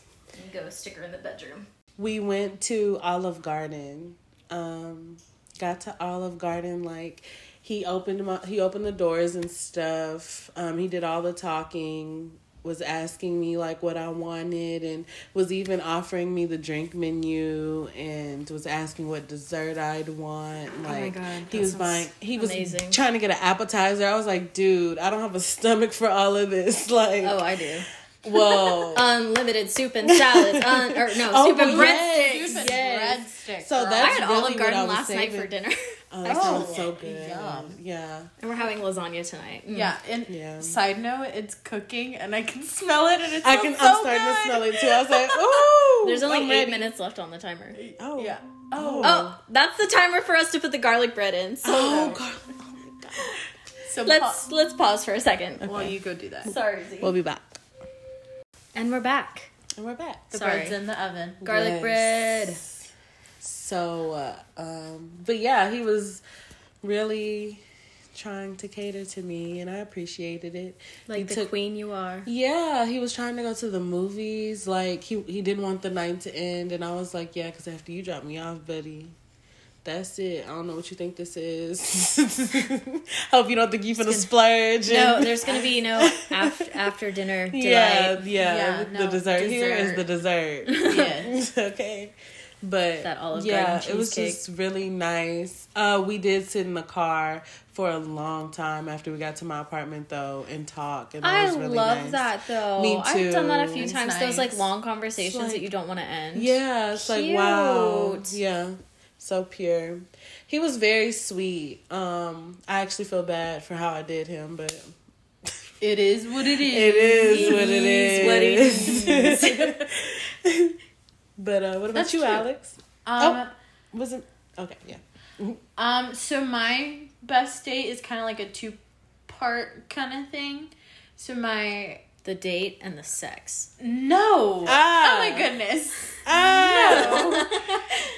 go stick her in the bedroom we went to Olive Garden. Um, got to Olive Garden like he opened my he opened the doors and stuff. Um, he did all the talking. Was asking me like what I wanted and was even offering me the drink menu and was asking what dessert I'd want. Oh like Oh God, he was buying he was amazing. trying to get an appetizer. I was like, dude, I don't have a stomach for all of this. Like oh i do Well, Unlimited soup and salads. Un- or no, Oh, soup and yes. breadsticks. Soup and Yes. breadsticks. So that's I had really Olive Garden I was last night for dinner. Oh, that Oh, sounds so good. yum. Yeah. and we're having lasagna tonight. Mm. Yeah, and Yeah. side note, it's cooking and I can smell it and it's I can. I'm starting to smell it too. I was like, ooh. There's only I'm eight ready. minutes left on the timer. Oh. Yeah. Oh. Oh, that's the timer for us to put the garlic bread in. So Oh, my God. So let's pa- let's pause for a second. While you go do that. Sorry, Z. We'll be back. And we're back. And we're back. The Sorry. bread's in the oven. Garlic Yes. bread. So, uh, um, but yeah, he was really trying to cater to me, and I appreciated it. Like He the took- queen you are. Yeah, he was trying to go to the movies. Like he he didn't want the night to end, and I was like, yeah, because after you drop me off, buddy. That's it. I don't know what you think this is. Hope you don't think you finna splurge. No, there's gonna be no after after dinner delight. yeah, yeah. Yeah, the no, dessert, here is the dessert. dessert. Yeah. okay. But That Olive yeah, it was just really nice. Uh, we did sit in the car for a long time after we got to my apartment though and talk. And I was really love nice. that though. Me too. I've done that a few It's times. Those like long conversations It's that you don't want to end. Yeah, it's like wow. Cute. Yeah. So pure. He was very sweet. Um, I actually feel bad for how I did him, but It is what it is. it is what it is is. what it but uh, what about That's you, true. Alex? Um, Wasn't okay. Yeah. um. So my best date is kind of like a two part kind of thing. So my The date and the sex. no. Ah. Oh my goodness. Ah.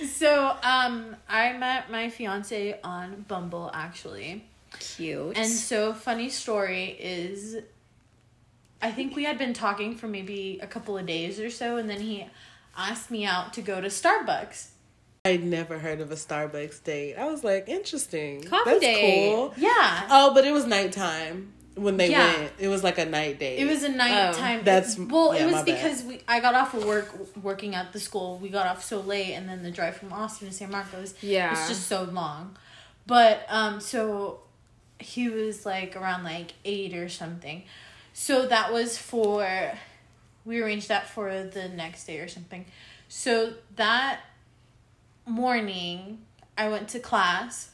No. so um, I met my fiance on Bumble actually. Cute. And so, funny story is, I think we had been talking for maybe a couple of days or so, and then he asked me out to go to Starbucks. I'd never heard of a Starbucks date. I was like, interesting. Coffee That's date. cool. Yeah, Oh, but it was nighttime when they Yeah. went. It was like a night date. it was a nighttime. That's- well, yeah, it was bad. because we I got off of work working at the school. We got off so late, and then the drive from Austin to San Marcos. Yeah. it's just so long. But um, so he was like around like eight or something. So that was for we arranged that for the next day or something. So that morning I went to class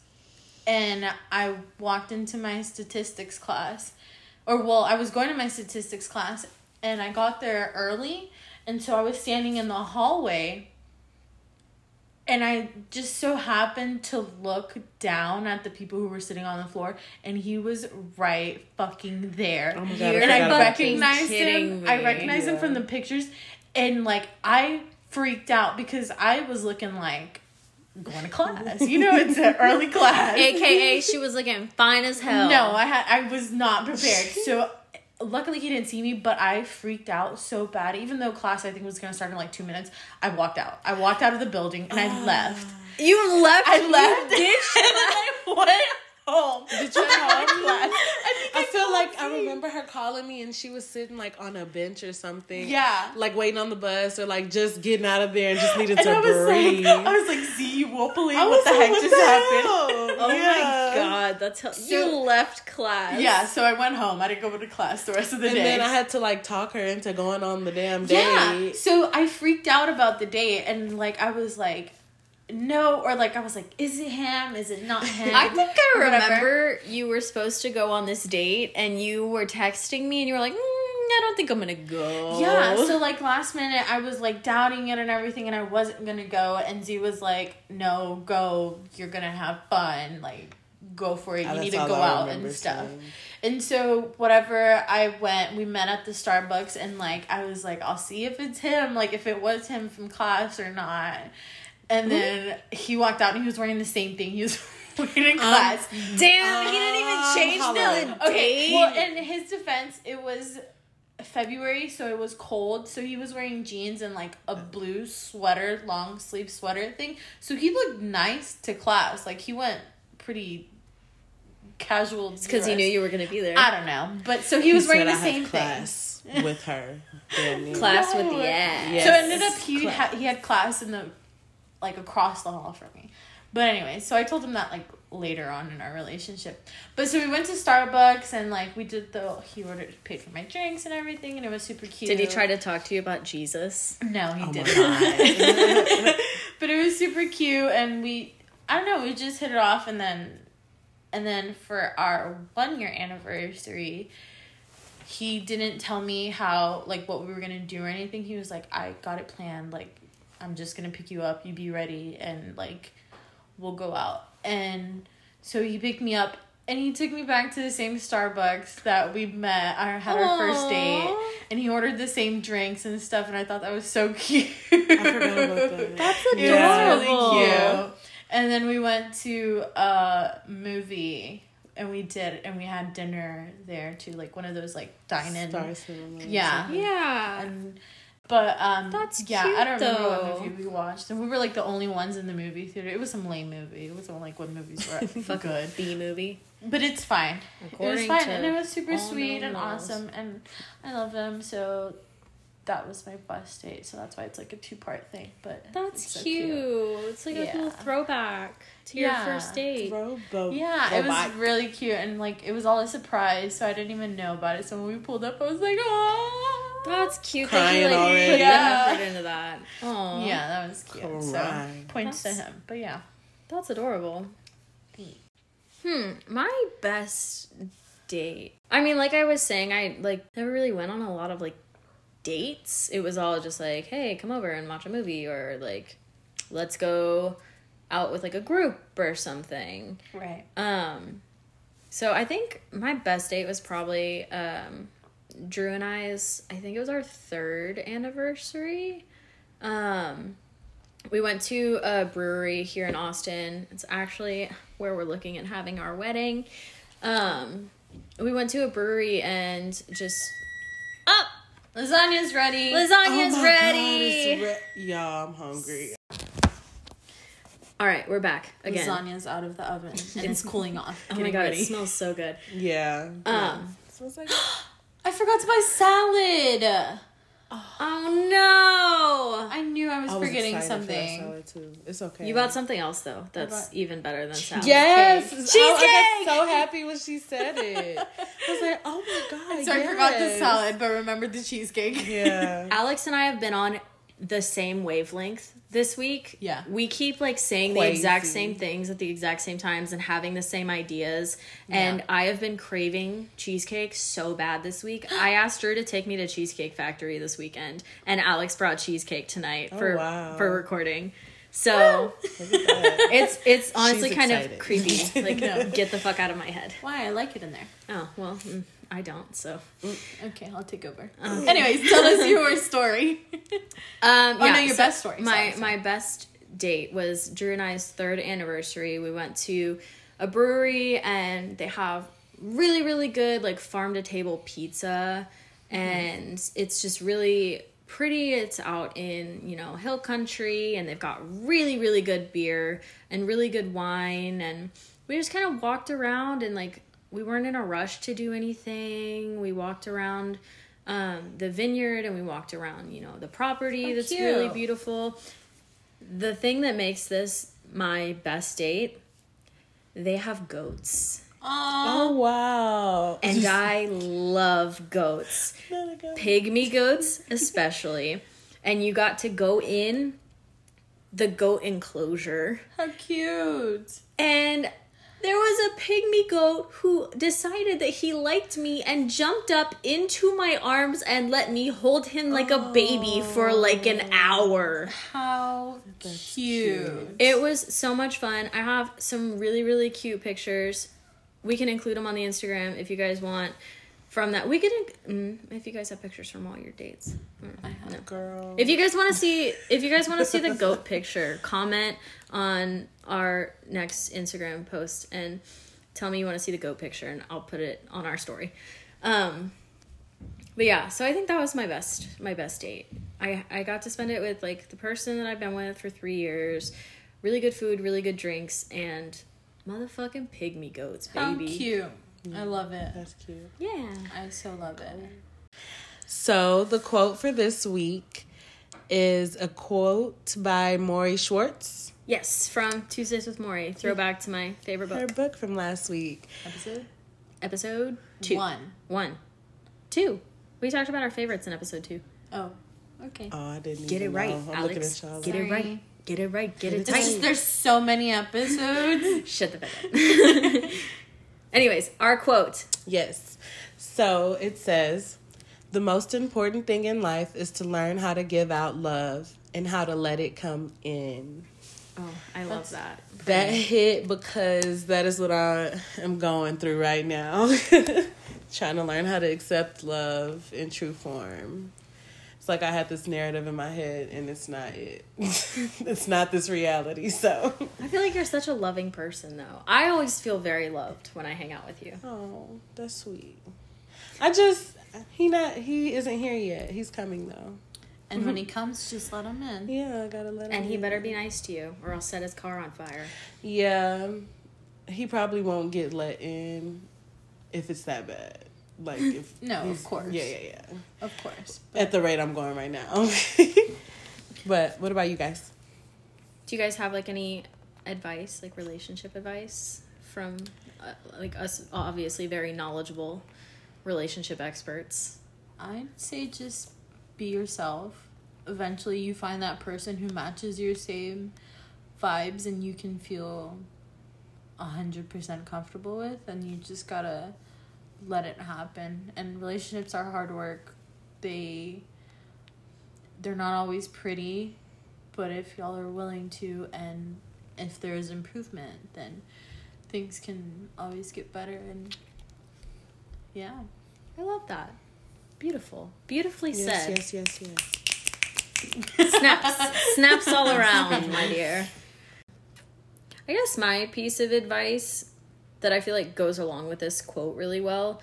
and I walked into my statistics class. Or well, I was going to my statistics class and I got there early and so I was standing in the hallway and I just so happened to look down at the people who were sitting on the floor, and he was right fucking there. Oh my God, and I forgot about this. recognized kidding him. I me. recognized him from the pictures, and like I freaked out because I was looking like going to class. You know, it's an early class. AKA, she was looking fine as hell. No, I had I was not prepared. So luckily he didn't see me, but I freaked out so bad. Even though class I think was gonna start in like two minutes, I walked out. I walked out of the building and I ah. left. You left. I you left ditched and then I went home. Did you call me? class. I I like I remember her calling me and she was sitting like on a bench or something. Yeah. Like waiting on the bus or like just getting out of there and just needed And to I was breathe. like, I was like, Z, you won't believe what the like, heck just happened. hell? Oh Yeah. my god, that's how you left class. Yeah, so I went home. I didn't go to class the rest of the And day. And then I had to like talk her into going on the damn Yeah. date. So I freaked out about the date and like I was like, no, or like I was like, is it him? Is it not him? I think I remember you were supposed to go on this date and you were texting me and you were like, mm, I don't think I'm gonna go. Yeah, so like last minute I was like doubting it and everything and I wasn't gonna go and Z was like, No, go, you're gonna have fun, like go for it. Ah, You need to go I out and stuff. saying. And so whatever I went, we met at the Starbucks and like I was like, I'll see if it's him, like if it was him from class or not. And then he walked out and he was wearing the same thing he was wearing in class. Damn, he didn't even Um, change the on. Okay, well, in his defense, it was February, so it was cold. So he was wearing jeans and like a blue sweater, long sleeve sweater thing. So he looked nice to class. Like he went pretty casual. because he knew you were gonna be there. I don't know, but so he was He wearing said the I same have thing. class with her. Damn near. Class with the ass. Yeah. So it ended up he Class. had he had class in the like across the hall from me. But anyway, so I told him that like later on in our relationship. But so we went to Starbucks and like we did the he ordered paid for my drinks and everything and it was super cute. Did he try to talk to you about Jesus? No, he Oh didn't. but it was super cute and we I don't know, we just hit it off and then and then for our one year anniversary he didn't tell me how like what we were gonna do or anything. He was like, I got it planned, like I'm just gonna pick you up, you be ready and like we'll go out. And so he picked me up and he took me back to the same Starbucks that we met, I had our first date, and he ordered the same drinks and stuff, and I thought that was so cute. I forgot about that. That's It was Yeah. really adorable. cute. And then we went to a movie and we did and we had dinner there too, like one of those like dine in. Star Cinema. Yeah. Yeah. And but um That's yeah, cute, I don't remember though. what movie we watched. And we were like the only ones in the movie theater. It was some lame movie. It wasn't like what movies were good. B movie. But it's fine. it was According fine and it was super sweet and laws. awesome and I love him so that was my best date, so that's why it's like a two part thing. But That's it's so cute. It's like a little throwback to Yeah. your first date. Throwbo- Yeah, it was really cute and like it was all a surprise, so I didn't even know about it. So when we pulled up, I was like, oh, That's cute Crying that you like already. put Yeah. the effort into that. Oh, yeah, that was cute. So Crying. points to him, but yeah, that's adorable. Hmm, my best date. I mean, like I was saying, I like never really went on a lot of like dates. It was all just like, hey, come over and watch a movie, or like, let's go out with like a group or something. right. Um, so I think my best date was probably um, Drew and I's. I think it was our third anniversary. Um, we went to a brewery here in Austin. It's actually where we're looking at having our wedding. Um, we went to a brewery and just up Lasagna's ready. lasagna's Oh my ready. God, re- Y'all, I'm hungry. All right, we're back again. Lasagna's out of the oven and it's cooling off. Oh my god, ready. it smells so good. Yeah. Um, Smells like I forgot to buy salad. oh no! I knew I was, I was forgetting excited for something. salad, too. It's okay. You bought something else though. That's bought- even better than salad. Yes, Cheesecake. I, I got so happy when she said it. I was like, "Oh my god!" So I forgot the salad, but remembered the cheesecake. Yeah, Alex and I have been on the same wavelength this week. Yeah. We keep like saying the exact same things at the exact same times and having the same ideas. And Yeah. I have been craving cheesecake so bad this week. I asked her to take me to Cheesecake Factory this weekend, and Alex brought cheesecake tonight for wow. for recording. So Look at that. it's it's honestly kind of creepy. Like No. get the fuck out of my head. Why? I like it in there. Oh well, mm, I don't. So mm, Okay, I'll take over. Um, Anyways, tell us your story. Um, Oh, no, your best story. My Sorry, my best date was Drew and I's third anniversary. We went to a brewery and they have really really good like farm to table pizza, mm-hmm. and it's just really pretty. It's out in you know hill country, and they've got really really good beer and really good wine, and we just kind of walked around and like we weren't in a rush to do anything. We walked around um, the vineyard and we walked around, you know, the property Oh, that's cute. really beautiful. The thing that makes this my best date, they have goats. Oh wow! And I love goats. Pygmy goats, especially. And you got to go in the goat enclosure. How cute. And there was a pygmy goat who decided that he liked me and jumped up into my arms and let me hold him like a baby for like an oh. hour. How cute. It was so much fun. I have some really, really cute pictures. We can include them on the Instagram if you guys want. From that, we could, mm, if you guys have pictures from all your dates. Mm, no. Girl, If you guys want to see, if you guys want to see the goat picture, comment on our next Instagram post and tell me you want to see the goat picture, and I'll put it on our story. Um, but yeah, so I think that was my best, my best date. I I got to spend it with like the person that I've been with for three years. Really good food, really good drinks, and motherfucking pygmy goats, baby. How cute. I love it. that's cute. Yeah. I so love it. So the quote for this week is a quote by Morrie Schwartz. Yes, from Tuesdays with Morrie. Throwback to my favorite Her book. book from last week. Episode Episode two. one. One. Two. We talked about our favorites in episode two. Oh, okay. Oh, I didn't Get it right, know. Alex. at. Get like, it right. Get it right. Get it It's It's tight. there's so many episodes. Shut the fuck up. Anyways, our quote. Yes. So it says, the most important thing in life is to learn how to give out love and how to let it come in. Oh, I love that. That hit because that is what I am going through right now. Trying to learn how to accept love in true form. It's like I had this narrative in my head and it's not it. it's not this reality. So, I feel like you're such a loving person, though. I always feel very loved when I hang out with you. oh, that's sweet. I just he not he isn't here yet. He's coming though. and when he mm-hmm. comes, just let him in. Yeah, I gotta let him. And he in. better be nice to you, or I'll set his car on fire. Yeah, he probably won't get let in if it's that bad. Like if No, of course. Yeah, yeah, yeah. Of course. At the rate I'm going right now. but what about you guys? Do you guys have like any advice, like relationship advice from uh, like us? Obviously, very knowledgeable relationship experts. I'd say just be yourself. Eventually, you find that person who matches your same vibes and you can feel a hundred percent comfortable with, and you just gotta let it happen. And relationships are hard work. They they're not always pretty, but if y'all are willing to, and if there is improvement, then things can always get better. And yeah. I love that. Beautiful, beautifully Yes, said. yes, yes, yes. snaps snaps all around my dear i guess my piece of advice that i feel like goes along with this quote really well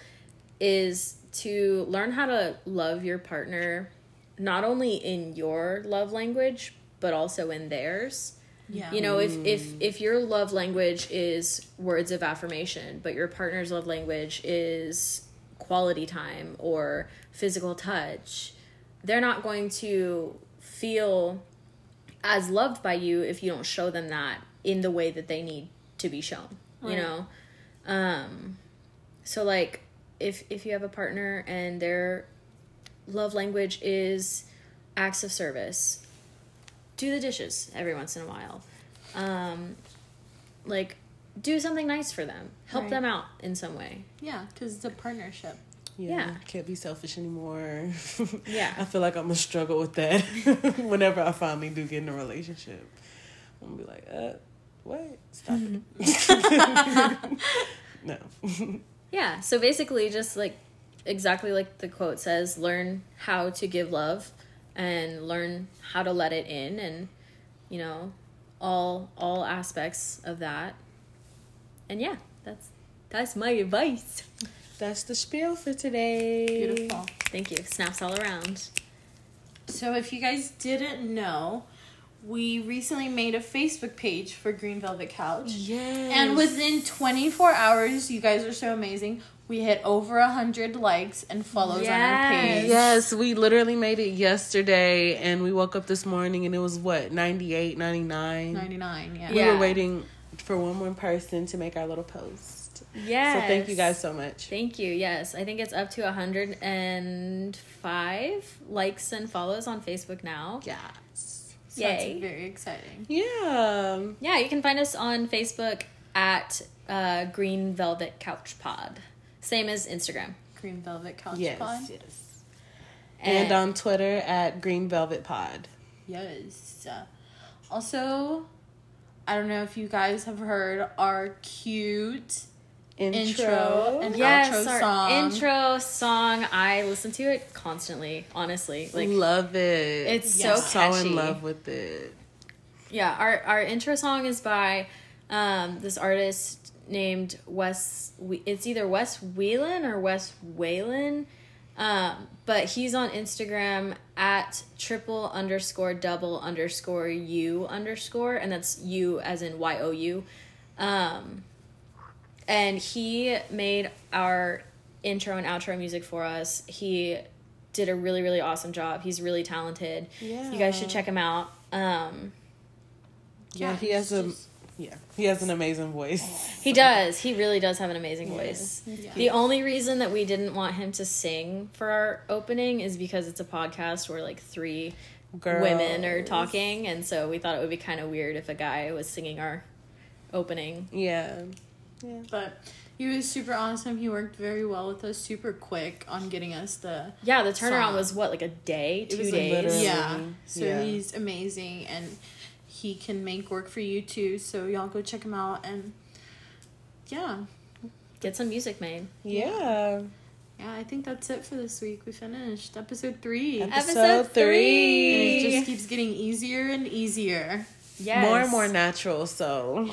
is to learn how to love your partner not only in your love language but also in theirs. Yeah. you know if if mm. if your love language is words of affirmation but your partner's love language is quality time or physical touch they're not going to feel as loved by you if you don't show them that in the way that they need to be shown you know um so like if if you have a partner and their love language is acts of service do the dishes every once in a while um like do something nice for them help Right. them out in some way Yeah, because it's a partnership. Yeah, Yeah. can't be selfish anymore. Yeah. I feel like I'm gonna struggle with that whenever I finally do get in a relationship. I'm gonna be like, uh, what? Stop it. no. Yeah, so basically just like exactly like the quote says, learn how to give love and learn how to let it in and you know, all all aspects of that. And yeah, that's that's my advice. That's the spiel for today. Beautiful. Thank you. Snaps all around. So, if you guys didn't know, we recently made a Facebook page for Green Velvet Couch. Yes. And within 24 hours, you guys are so amazing. We hit over a 100 likes and follows on our page. Yes, we literally made it yesterday and we woke up this morning and it was what, 98, 99? 99, yeah. We Yeah. were waiting for one more person to make our little post. Yes. So thank you guys so much. Thank you. Yes, I think it's up to 105 likes and follows on Facebook now. Yes. So Yay. That's very exciting. Yeah. Yeah, you can find us on Facebook at uh, Green Velvet Couch Pod. Same as Instagram. Green Velvet Couch Yes, Pod. yes. And on Twitter at Green Velvet Pod. Yes. Also, I don't know if you guys have heard our cute Intro. Intro and- yes, outro our song. intro song. I listen to it constantly. Honestly, like love it. It's so so catchy. in love with it. yeah, our our intro song is by um, this artist named Wes. We- It's either Wes Whelan or Wes Whalen. Um, but he's on Instagram at triple underscore double underscore u underscore, and that's you as in Y O U. Um, and he made our intro and outro music for us. He did a really really awesome job. He's really talented. Yeah. You guys should check him out. Um, Yeah, he has a just- yeah, he has an amazing voice. he does. He really does have an amazing voice. The only reason that we didn't want him to sing for our opening is because it's a podcast where like three women are talking, and so we thought it would be kind of weird if a guy was singing our opening. Yeah. But he was super awesome. He worked very well with us, super quick on getting us the. Yeah, the turnaround Song. was what like a day, It two was days. literally- Yeah. So Yeah. he's amazing and he can make work for you too. So y'all go check him out and yeah. Get some music made. Yeah. Yeah, I think that's it for this week. We finished episode three. Episode, Episode three. three. it just keeps getting easier and easier. Yes. More and more natural, so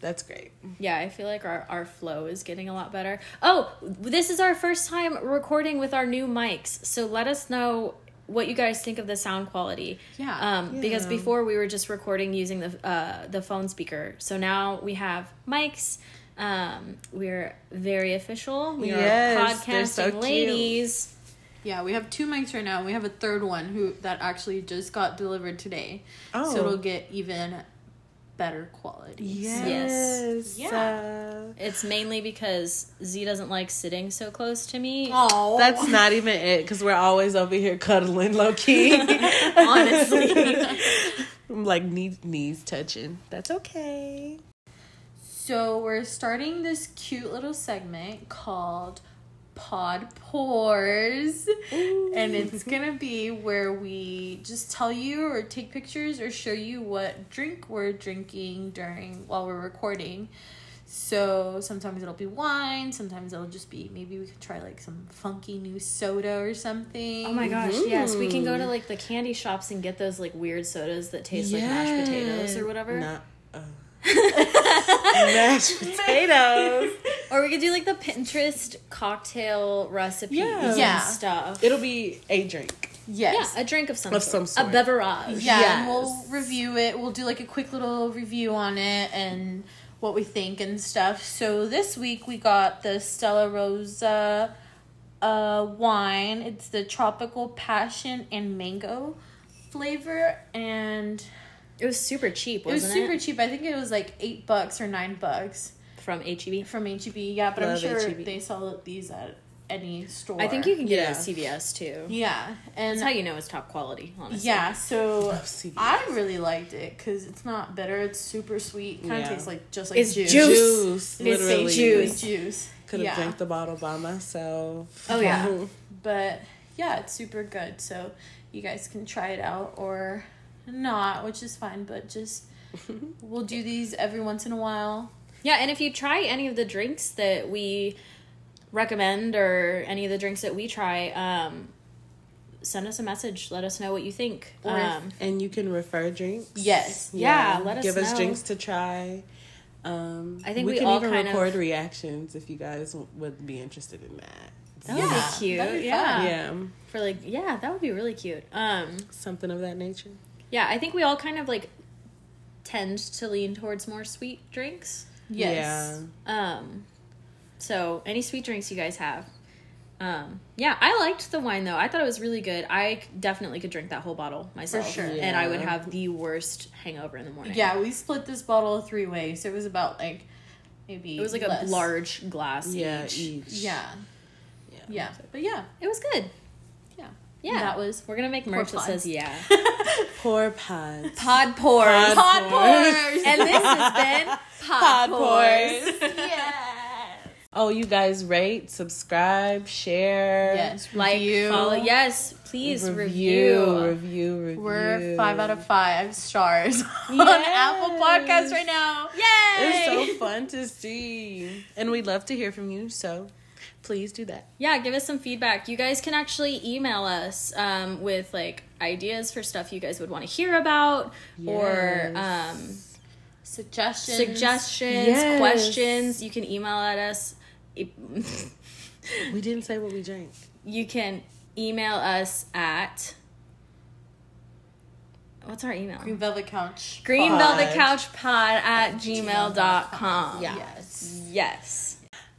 that's great. Yeah, I feel like our, our flow is getting a lot better. Oh, this is our first time recording with our new mics. So let us know what you guys think of the sound quality. Yeah. Um, because before we were just recording using the uh, the phone speaker. So now we have mics. Um, we're very official. We Yes, are podcasting so ladies. Yeah, we have two mics right now. We have a third one who that actually just got delivered today. Oh. So it'll get even better quality. Yes. Yeah. Uh, It's mainly because Z doesn't like sitting so close to me. Oh, that's not even it because we're always over here cuddling low key. Honestly. I'm like knees, knees touching. That's okay. So we're starting this cute little segment called Pod Pours. And it's gonna be where we just tell you or take pictures or show you what drink we're drinking during while we're recording. So sometimes it'll be wine, sometimes it'll just be maybe we could try like some funky new soda or something. Oh my gosh, yes. We can go to like the candy shops and get those like weird sodas that taste like mashed potatoes or whatever. Not, uh, mashed potatoes. Or we could do like the Pinterest cocktail recipes Yeah. and Yeah. stuff. It'll be a drink. Yes. yeah, a drink of some Of sort. some sort. A beverage. Yeah, and we'll review it. We'll do like a quick little review on it and what we think and stuff. So this week we got the Stella Rosa uh, wine. It's the tropical passion and mango flavor, and It was super cheap, wasn't it was wasn't super cheap. I think it was like eight bucks or nine bucks From E HEB. from HEB. Yeah, but I'm sure H-E-B. they sell these at any store. I think you can get Yeah. it at CVS too. Yeah, and That's how you know it's top quality, honestly. Yeah, so I really liked it because it's not bitter. It's super sweet. Kind of Yeah. tastes like just like It's juice. juice. Juice. It's literally. juice. juice. Could have yeah. drank the bottle by myself. So Oh yeah. But yeah, it's super good. So you guys can try it out or not, which is fine. But just we'll do these every once in a while. Yeah, and if you try any of the drinks that we recommend or any of the drinks that we try, um, send us a message. Let us know what you think. Or if- Um, And you can refer drinks. Yes. Yeah, let us Give us know. drinks to try. Um, I think we, we can all even kind of- record reactions if you guys would be interested in that. that Yeah, would be cute. be yeah. fun. yeah, For like, yeah, that would be really cute. Um, something of that nature. Yeah, I think we all kind of like tend to lean towards more sweet drinks. Yes. Um, so any sweet drinks you guys have. Um, yeah, I liked the wine though. I thought it was really good. I definitely could drink that whole bottle myself. sure. And I would have the worst hangover in the morning. Yeah, we split this bottle three ways. So it was about like maybe It was like less. a large glass Yeah, each. each. Yeah. yeah. Yeah. But yeah. It was good. Yeah. Yeah. That was We're gonna make merch that says yeah. Poor pods. Pod pours. Pod Pod pours. pours. and this has been Pod, Pod pours. pours. yes. Oh, you guys rate, subscribe, share. Yes. Like, review. follow. Yes, please Review, review. review, review. We're five out of five stars We're on Apple Podcasts right now. Yay! It's so fun to see. And we'd love to hear from you, so please do that. yeah, give us some feedback. You guys can actually email us um, with like ideas for stuff you guys would want to hear about or um, Suggestions. suggestions, Yes. questions. You can email at us. We didn't say what we drank. you can email us at what's our email? Green Velvet Couch. Green Pod. Velvet Couch Pod at gmail.com. Yeah. Yes. Yes.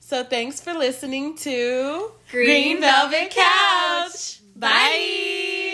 So thanks for listening to Green, Velvet Couch. Bye.